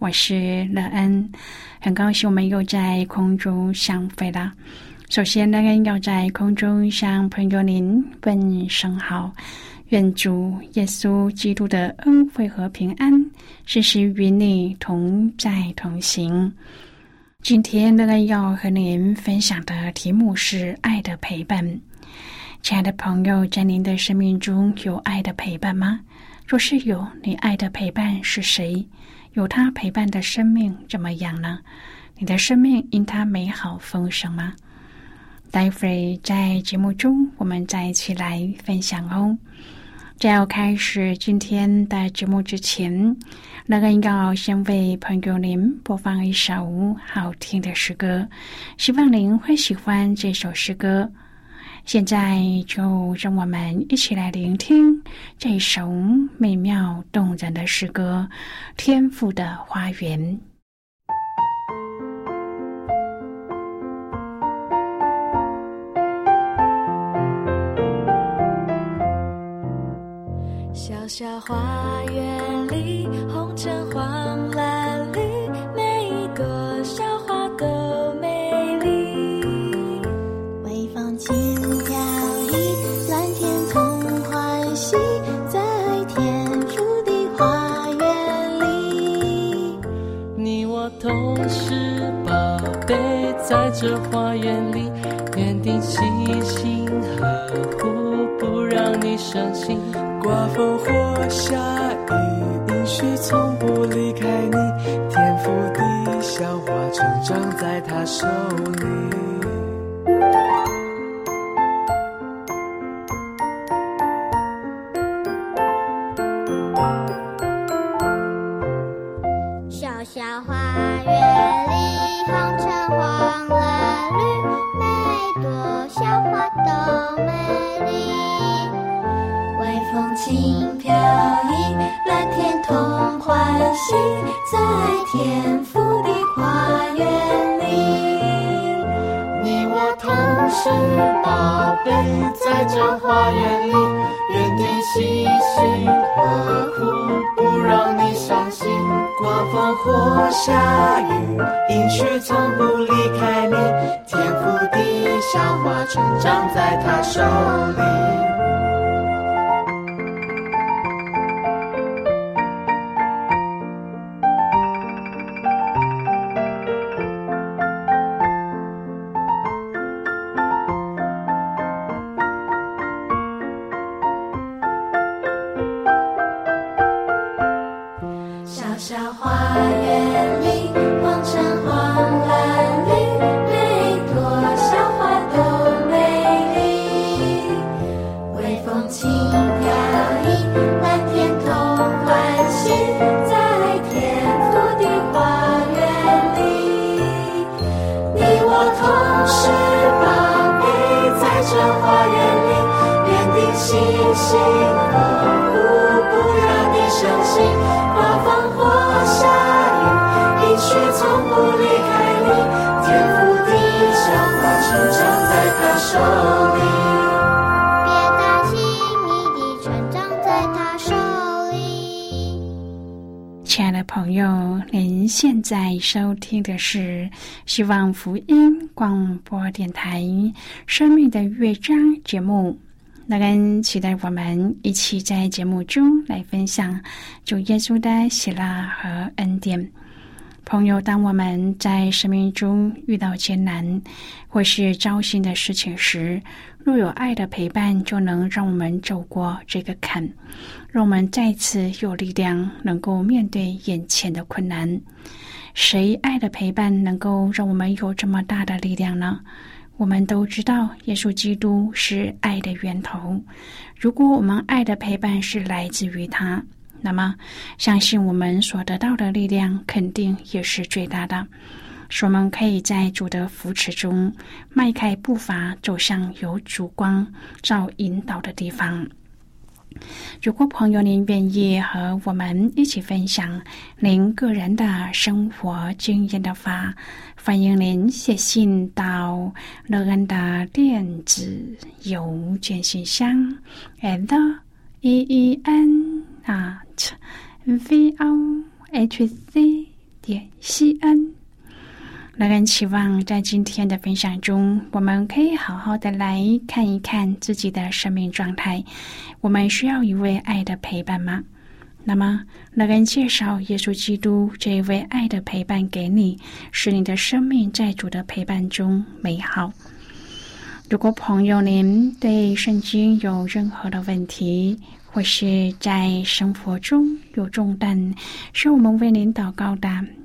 我是乐恩，很高兴我们又在空中相会了。首先，乐恩要在空中向朋友您问声好，愿主耶稣基督的恩惠和平安时时与你同在同行。今天，乐恩要和您分享的题目是爱的陪伴。亲爱的朋友，在您的生命中有爱的陪伴吗？若是有，你爱的陪伴是谁？有他陪伴的生命怎么样呢？你的生命因他美好丰盛吗？待会在节目中，我们再一起来分享哦。在要开始今天的节目之前，那个要先为朋友您播放一首好听的诗歌，希望您会喜欢这首诗歌。现在就让我们一起来聆听这首美妙动人的诗歌《天赋的花园》。小小花这花园里，园丁细心呵护，不让你伤心。刮风或下雨，允许从不离开你。天赋地小花，成长在他手里。朋友，您现在收听的是希望福音广播电台《生命的乐章》节目。那跟期待我们一起在节目中来分享主耶稣的喜乐和恩典。朋友，当我们在生命中遇到艰难或是糟心的事情时，若有爱的陪伴，就能让我们走过这个坎，让我们再次有力量，能够面对眼前的困难。谁爱的陪伴能够让我们有这么大的力量呢？我们都知道，耶稣基督是爱的源头。如果我们爱的陪伴是来自于他，那么相信我们所得到的力量肯定也是最大的。使我们可以在主的扶持中迈开步伐，走向有主光照引导的地方。如果朋友您愿意和我们一起分享您个人的生活经验的话，欢迎您写信到乐安的电子邮件信箱，and e e n at v o h c 点 c n。乐恩期望在今天的分享中，我们可以好好的来看一看自己的生命状态。我们需要一位爱的陪伴吗？那么，乐恩介绍耶稣基督这一位爱的陪伴给你，使你的生命在主的陪伴中美好。如果朋友您对圣经有任何的问题，或是在生活中有重担，是我们为您祷告的。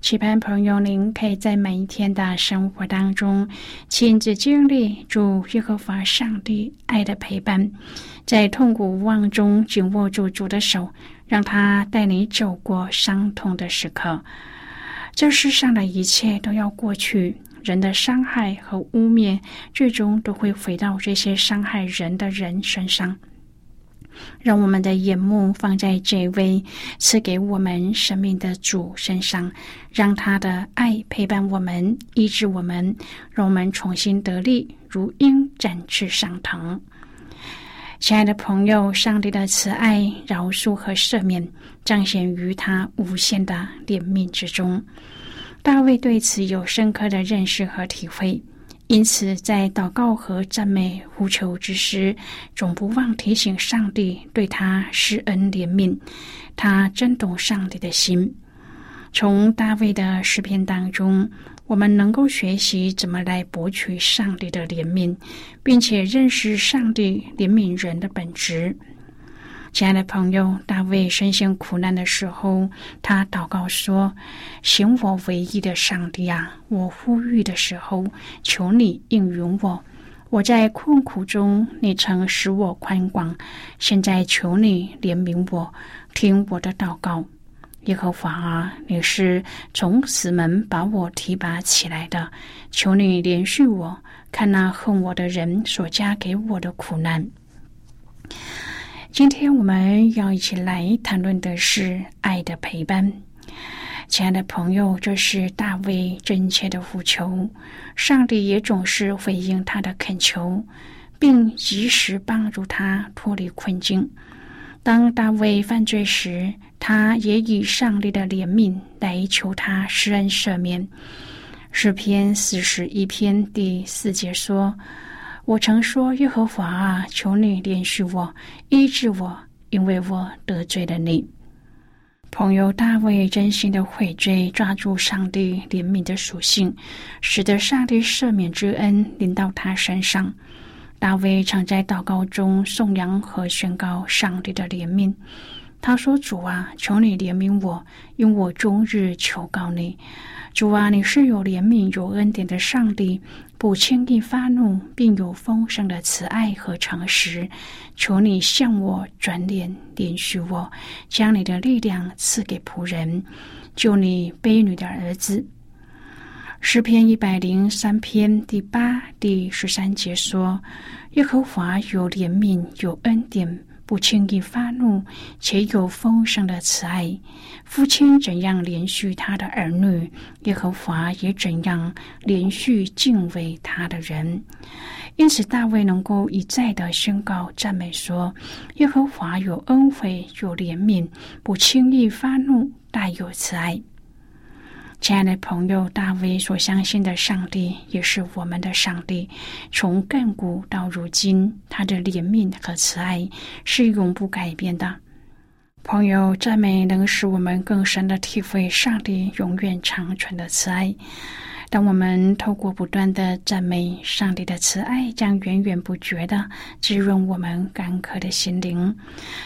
期盼朋友，您可以在每一天的生活当中亲自经历主耶和华上帝爱的陪伴，在痛苦无望中紧握住主的手，让他带你走过伤痛的时刻。这世上的一切都要过去，人的伤害和污蔑最终都会回到这些伤害人的人身上。让我们的眼目放在这位赐给我们生命的主身上，让他的爱陪伴我们，医治我们，让我们重新得力，如鹰展翅上腾。亲爱的朋友，上帝的慈爱、饶恕和赦免彰显于他无限的怜悯之中。大卫对此有深刻的认识和体会。因此，在祷告和赞美呼求之时，总不忘提醒上帝对他施恩怜悯。他真懂上帝的心。从大卫的诗篇当中，我们能够学习怎么来博取上帝的怜悯，并且认识上帝怜悯人的本质。亲爱的朋友，大卫身陷苦难的时候，他祷告说：“行我唯一的上帝啊，我呼吁的时候，求你应允我。我在困苦中，你曾使我宽广，现在求你怜悯我，听我的祷告。耶和华啊，你是从死门把我提拔起来的，求你怜恤我，看那恨我的人所加给我的苦难。”今天我们要一起来谈论的是爱的陪伴，亲爱的朋友，这是大卫真切的呼求，上帝也总是回应他的恳求，并及时帮助他脱离困境。当大卫犯罪时，他也以上帝的怜悯来求他施恩赦免。诗篇四十一篇第四节说。我曾说：“耶和华啊，求你怜恤我，医治我，因为我得罪了你。”朋友大卫真心的悔罪，抓住上帝怜悯的属性，使得上帝赦免之恩临到他身上。大卫常在祷告中颂扬和宣告上帝的怜悯。他说：“主啊，求你怜悯我，因我终日求告你。主啊，你是有怜悯、有恩典的上帝。”不轻易发怒，并有丰盛的慈爱和诚实。求你向我转脸，怜恤我，将你的力量赐给仆人，救你卑女的儿子。诗篇一百零三篇第八、第十三节说：“耶和华有怜悯，有恩典，不轻易发怒，且有丰盛的慈爱。父亲怎样连续他的儿女，耶和华也怎样连续敬畏他的人。因此，大卫能够一再的宣告赞美说：“耶和华有恩惠，有怜悯，不轻易发怒，大有慈爱。”亲爱的朋友，大卫所相信的上帝也是我们的上帝。从亘古到如今，他的怜悯和慈爱是永不改变的。朋友，赞美能使我们更深的体会上帝永远长存的慈爱。当我们透过不断的赞美上帝的慈爱，将源源不绝的滋润我们干渴的心灵。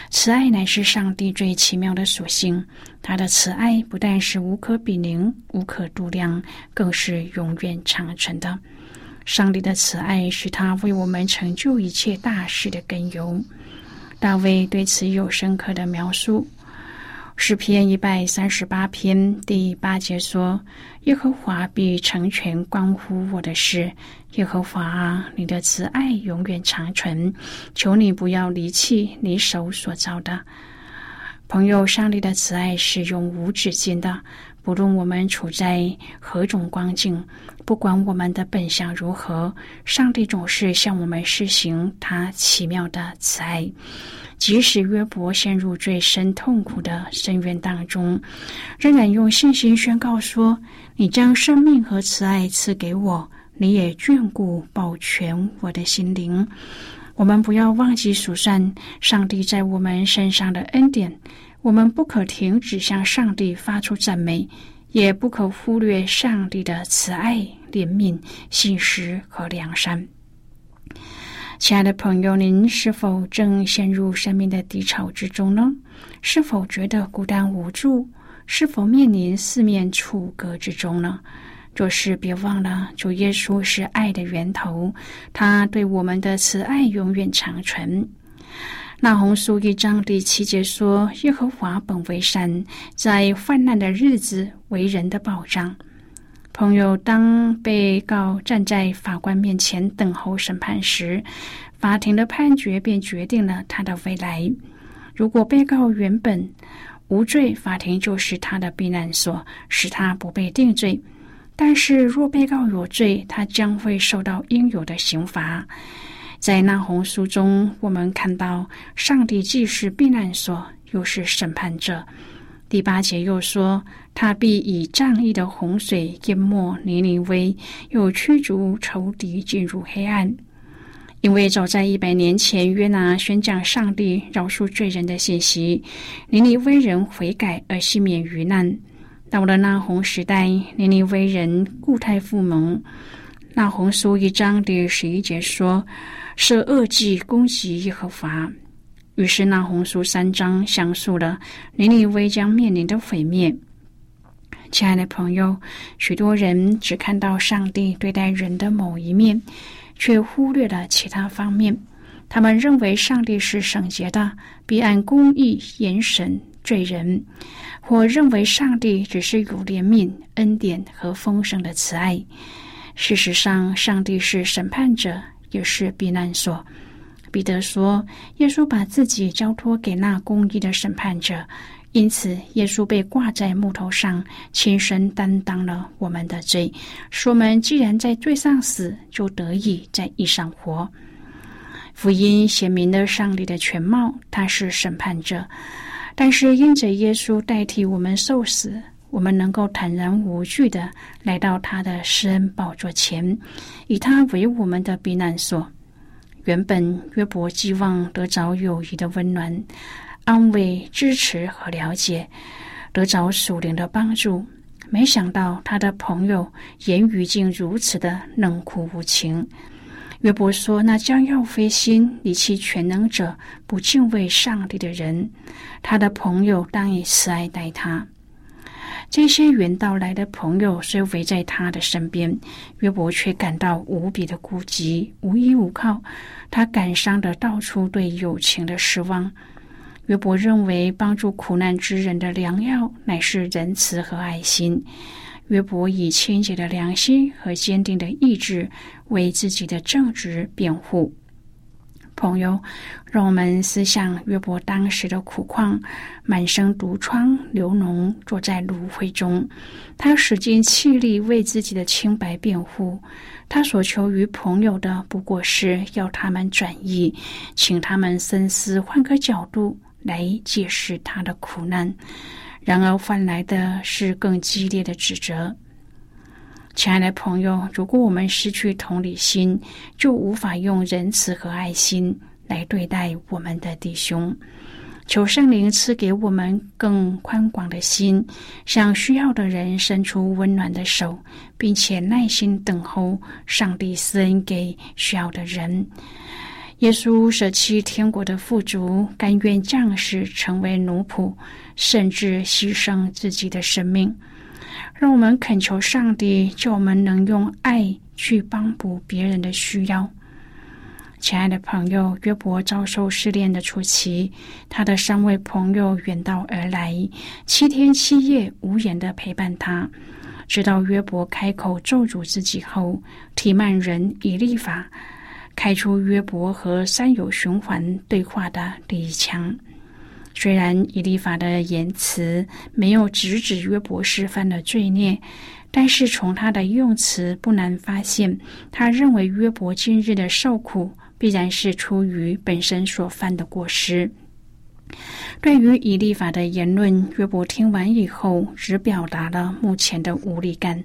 慈爱乃是上帝最奇妙的属性，他的慈爱不但是无可比拟、无可度量，更是永远长存的。上帝的慈爱是他为我们成就一切大事的根由。大卫对此有深刻的描述。诗篇一百三十八篇第八节说：“耶和华必成全关乎我的事。耶和华啊，你的慈爱永远长存，求你不要离弃你手所造的。”朋友，上帝的慈爱是永无止境的，不论我们处在何种光景，不管我们的本相如何，上帝总是向我们施行他奇妙的慈爱。即使约伯陷入最深痛苦的深渊当中，仍然用信心宣告说：“你将生命和慈爱赐给我，你也眷顾保全我的心灵。”我们不要忘记数算上帝在我们身上的恩典，我们不可停止向上帝发出赞美，也不可忽略上帝的慈爱、怜悯、信实和良善。亲爱的朋友，您是否正陷入生命的低潮之中呢？是否觉得孤单无助？是否面临四面楚歌之中呢？若是别忘了，主耶稣是爱的源头，他对我们的慈爱永远长存。那红书一章第七节说：“耶和华本为善，在患难的日子为人的保障。”朋友，当被告站在法官面前等候审判时，法庭的判决便决定了他的未来。如果被告原本无罪，法庭就是他的避难所，使他不被定罪；但是若被告有罪，他将会受到应有的刑罚。在那红书中，我们看到上帝既是避难所，又是审判者。第八节又说。他必以仗义的洪水淹没尼尼微，又驱逐仇敌进入黑暗。因为早在一百年前，约拿宣讲上帝饶恕罪人的信息，尼尼微人悔改而幸免于难。到了那红时代，尼尼微人固态复萌。那红书一章第十一节说：“设恶计攻击耶和华。”于是那红书三章详述了尼尼微将面临的毁灭。亲爱的朋友，许多人只看到上帝对待人的某一面，却忽略了其他方面。他们认为上帝是圣洁的，必按公义严审罪人；或认为上帝只是有怜悯、恩典和丰盛的慈爱。事实上，上帝是审判者，也是避难所。彼得说：“耶稣把自己交托给那公义的审判者。”因此，耶稣被挂在木头上，亲身担当了我们的罪。说：“我们既然在罪上死，就得以在义上活。”福音显明了上帝的全貌，他是审判者。但是，因着耶稣代替我们受死，我们能够坦然无惧的来到他的施恩宝座前，以他为我们的避难所。原本约伯寄望得着友谊的温暖。安慰、支持和了解，得着属灵的帮助。没想到他的朋友言语竟如此的冷酷无情。约伯说：“那将要飞心、离弃全能者、不敬畏上帝的人，他的朋友当以慈爱待他。”这些远道来的朋友虽围在他的身边，约伯却感到无比的孤寂、无依无靠。他感伤的道出对友情的失望。约伯认为，帮助苦难之人的良药乃是仁慈和爱心。约伯以清洁的良心和坚定的意志为自己的正直辩护。朋友，让我们思想约伯当时的苦况，满身毒疮流脓，坐在芦荟中，他使尽气力为自己的清白辩护。他所求于朋友的，不过是要他们转意，请他们深思，换个角度来解释他的苦难。然而换来的是更激烈的指责。亲爱的朋友，如果我们失去同理心，就无法用仁慈和爱心来对待我们的弟兄。求圣灵赐给我们更宽广的心，向需要的人伸出温暖的手，并且耐心等候上帝施恩给需要的人。耶稣舍弃天国的富足，甘愿降世成为奴仆，甚至牺牲自己的生命。让我们恳求上帝，叫我们能用爱去帮补别人的需要。亲爱的朋友，约伯遭受试炼的初期，他的三位朋友远道而来，七天七夜无言的陪伴他，直到约伯开口咒诅自己后，提曼人以利法开出约伯和三友循环对话的第一枪。虽然以利法的言辞没有直指约伯施犯的罪孽，但是从他的用词不难发现，他认为约伯今日的受苦必然是出于本身所犯的过失。对于以利法的言论，约伯听完以后只表达了目前的无力感，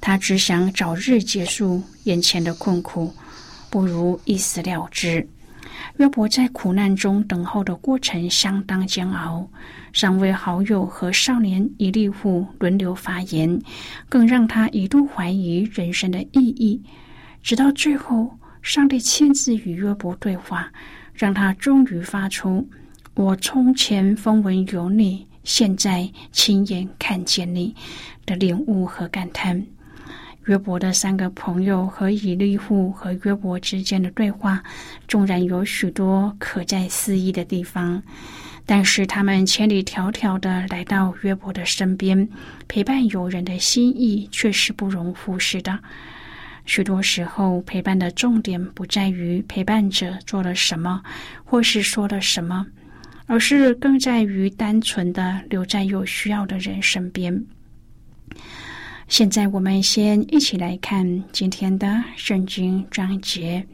他只想早日结束眼前的困苦，不如一死了之。约伯在苦难中等候的过程相当煎熬，三位好友和少年一利户轮流发言，更让他一度怀疑人生的意义。直到最后，上帝亲自与约伯对话，让他终于发出“我从前风闻有你，现在亲眼看见你”的领悟和感叹。约伯的三个朋友和以利户和约伯之间的对话，纵然有许多可在思议的地方，但是他们千里迢迢的来到约伯的身边，陪伴友人的心意却是不容忽视的。许多时候，陪伴的重点不在于陪伴者做了什么，或是说了什么，而是更在于单纯的留在有需要的人身边。现在我们先一起来看今天的圣经章节。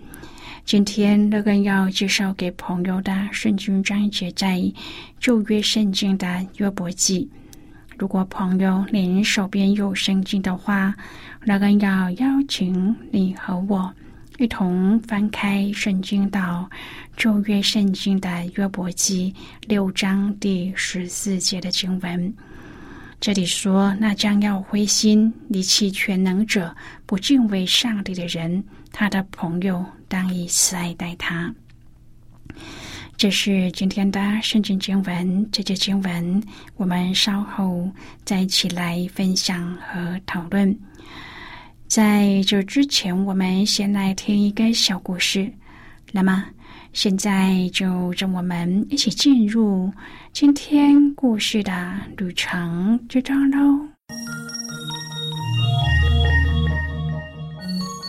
今天乐根要介绍给朋友的圣经章节在旧约圣经的约伯记。如果朋友您手边有圣经的话，乐根要邀请你和我一同翻开圣经到旧约圣经的约伯记六章第十四节的经文。这里说，那将要灰心离弃全能者、不敬畏上帝的人，他的朋友当以慈爱待他。这是今天的圣经经文。这节经文我们稍后再一起来分享和讨论。在这之前，我们先来听一个小故事。那么。现在就让我们一起进入今天故事的旅程之中喽。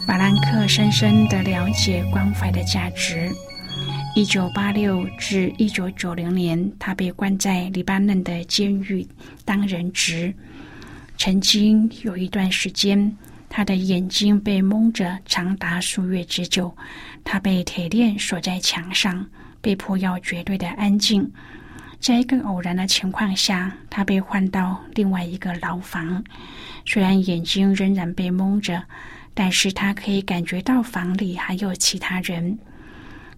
法兰克深深的了解关怀的价值。一九八六至一九九零年，他被关在黎巴嫩的监狱当人质。曾经有一段时间。他的眼睛被蒙着长达数月之久，他被铁链锁在墙上，被迫要绝对的安静。在一个偶然的情况下，他被换到另外一个牢房。虽然眼睛仍然被蒙着，但是他可以感觉到房里还有其他人。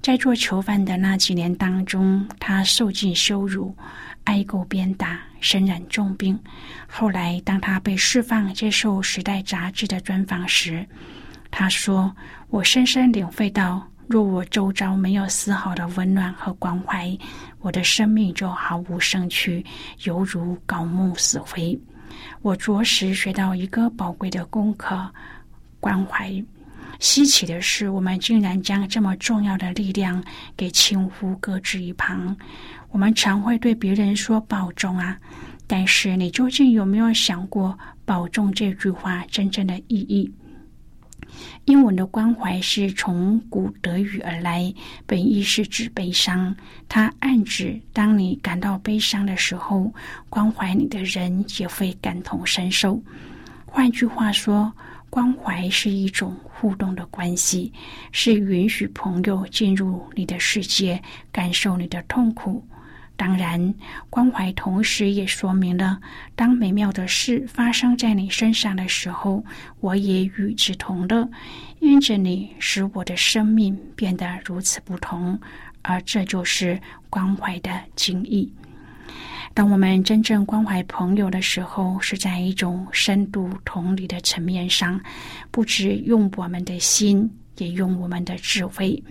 在做囚犯的那几年当中，他受尽羞辱。挨够鞭打，身染重病。后来，当他被释放接受《时代》杂志的专访时，他说：“我深深领会到，若我周遭没有丝毫的温暖和关怀，我的生命就毫无生趣，犹如槁木死灰。我着实学到一个宝贵的功课——关怀。稀奇的是，我们竟然将这么重要的力量给轻忽搁置一旁。”我们常会对别人说“保重啊”，但是你究竟有没有想过“保重”这句话真正的意义？英文的关怀是从古德语而来，本意是指悲伤。它暗指，当你感到悲伤的时候，关怀你的人也会感同身受。换句话说，关怀是一种互动的关系，是允许朋友进入你的世界，感受你的痛苦。当然，关怀同时也说明了，当美妙的事发生在你身上的时候，我也与之同乐。因着你，使我的生命变得如此不同，而这就是关怀的精义。当我们真正关怀朋友的时候，是在一种深度同理的层面上，不只用我们的心，也用我们的智慧。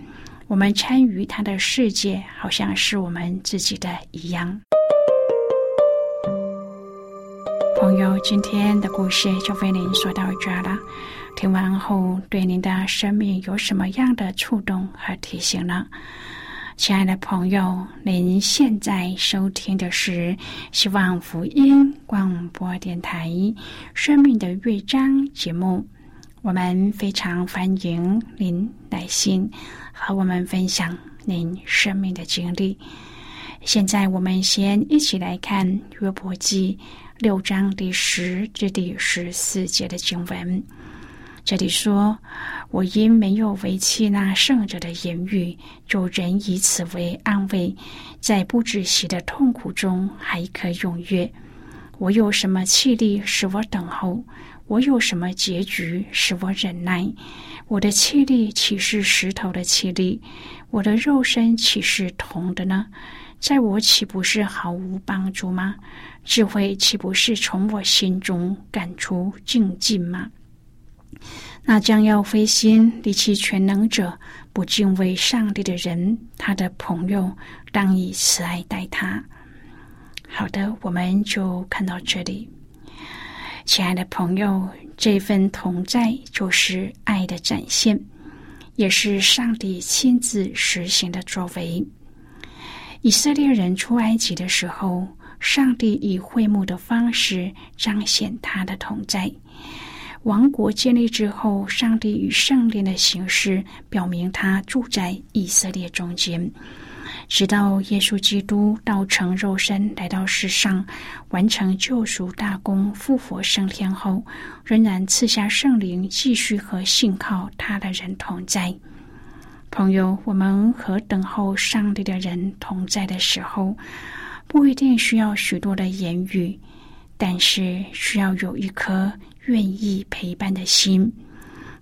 我们参与他的世界，好像是我们自己的一样。朋友，今天的故事就为您说到这儿了。听完后，对您的生命有什么样的触动和提醒呢？亲爱的朋友，您现在收听的是希望福音广播电台《生命的乐章》节目。我们非常欢迎您来信和我们分享您生命的经历。现在，我们先一起来看《约伯记》六章第十至第十四节的经文。这里说：“我因没有为弃那圣者的言语，就仍以此为安慰，在不止息的痛苦中还可踊跃。我有什么气力使我等候？”我有什么结局使我忍耐？我的气力岂是石头的气力？我的肉身岂是铜的呢？在我岂不是毫无帮助吗？智慧岂不是从我心中赶出静静吗？那将要灰心离弃全能者、不敬畏上帝的人，他的朋友当以慈爱待他。好的，我们就看到这里。亲爱的朋友，这份同在就是爱的展现，也是上帝亲自实行的作为。以色列人出埃及的时候，上帝以会幕的方式彰显他的同在；王国建立之后，上帝以圣殿的形式表明他住在以色列中间。直到耶稣基督道成肉身来到世上，完成救赎大功、复活升天后，仍然赐下圣灵，继续和信靠他的人同在。朋友，我们和等候上帝的人同在的时候，不一定需要许多的言语，但是需要有一颗愿意陪伴的心，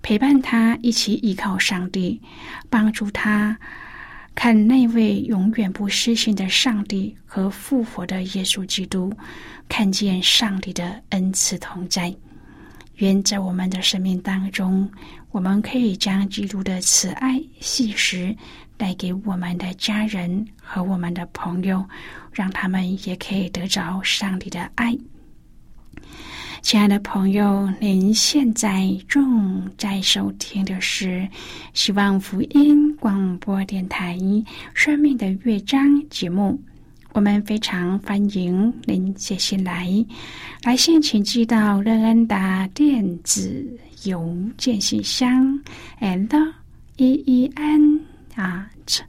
陪伴他一起依靠上帝，帮助他。看那位永远不失信的上帝和复活的耶稣基督，看见上帝的恩赐同在。愿在我们的生命当中，我们可以将基督的慈爱细实带给我们的家人和我们的朋友，让他们也可以得着上帝的爱。亲爱的朋友，您现在正在收听的是希望福音广播电台《生命的乐章》节目。我们非常欢迎您写信来，来信请寄到乐恩达电子邮件信箱，and e e n at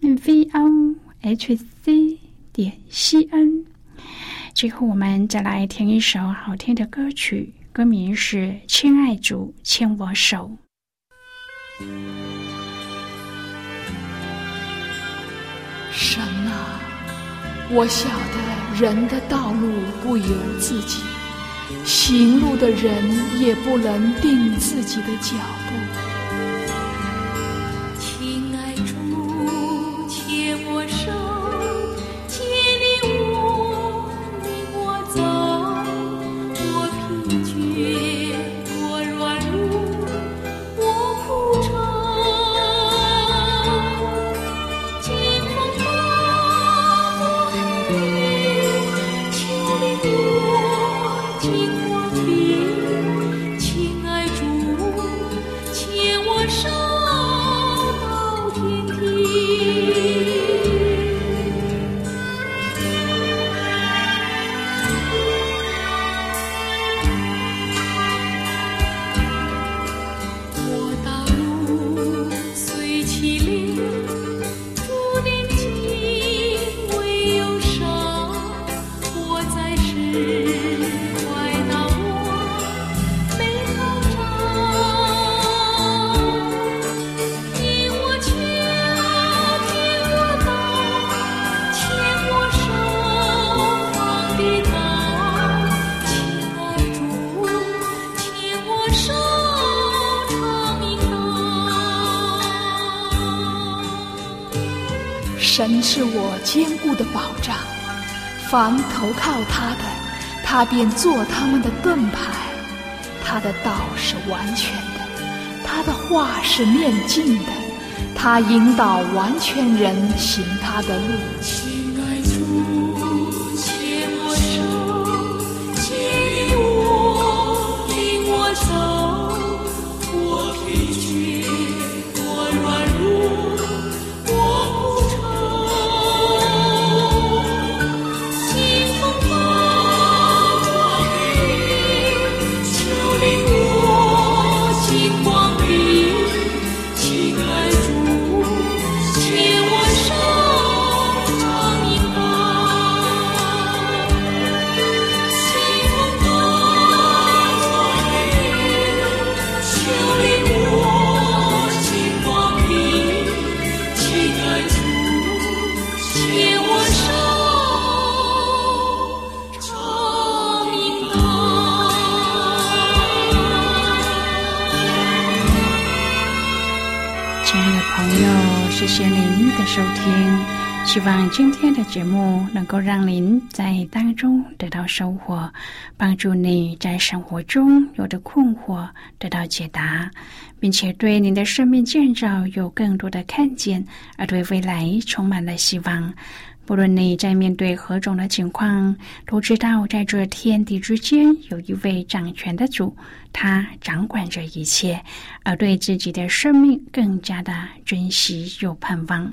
v o h c 点 c n。最后，我们再来听一首好听的歌曲，歌名是《亲爱主牵我手》。神啊，我晓得人的道路不由自己，行路的人也不能定自己的脚步。坚固的保障，凡投靠他的，他便做他们的盾牌。他的道是完全的，他的话是念尽的，他引导完全人行他的路。今天的节目能够让您在当中得到收获，帮助你在生活中有的困惑得到解答，并且对您的生命建造有更多的看见，而对未来充满了希望。不论你在面对何种的情况，都知道在这天地之间有一位掌权的主，他掌管着一切，而对自己的生命更加的珍惜又盼望。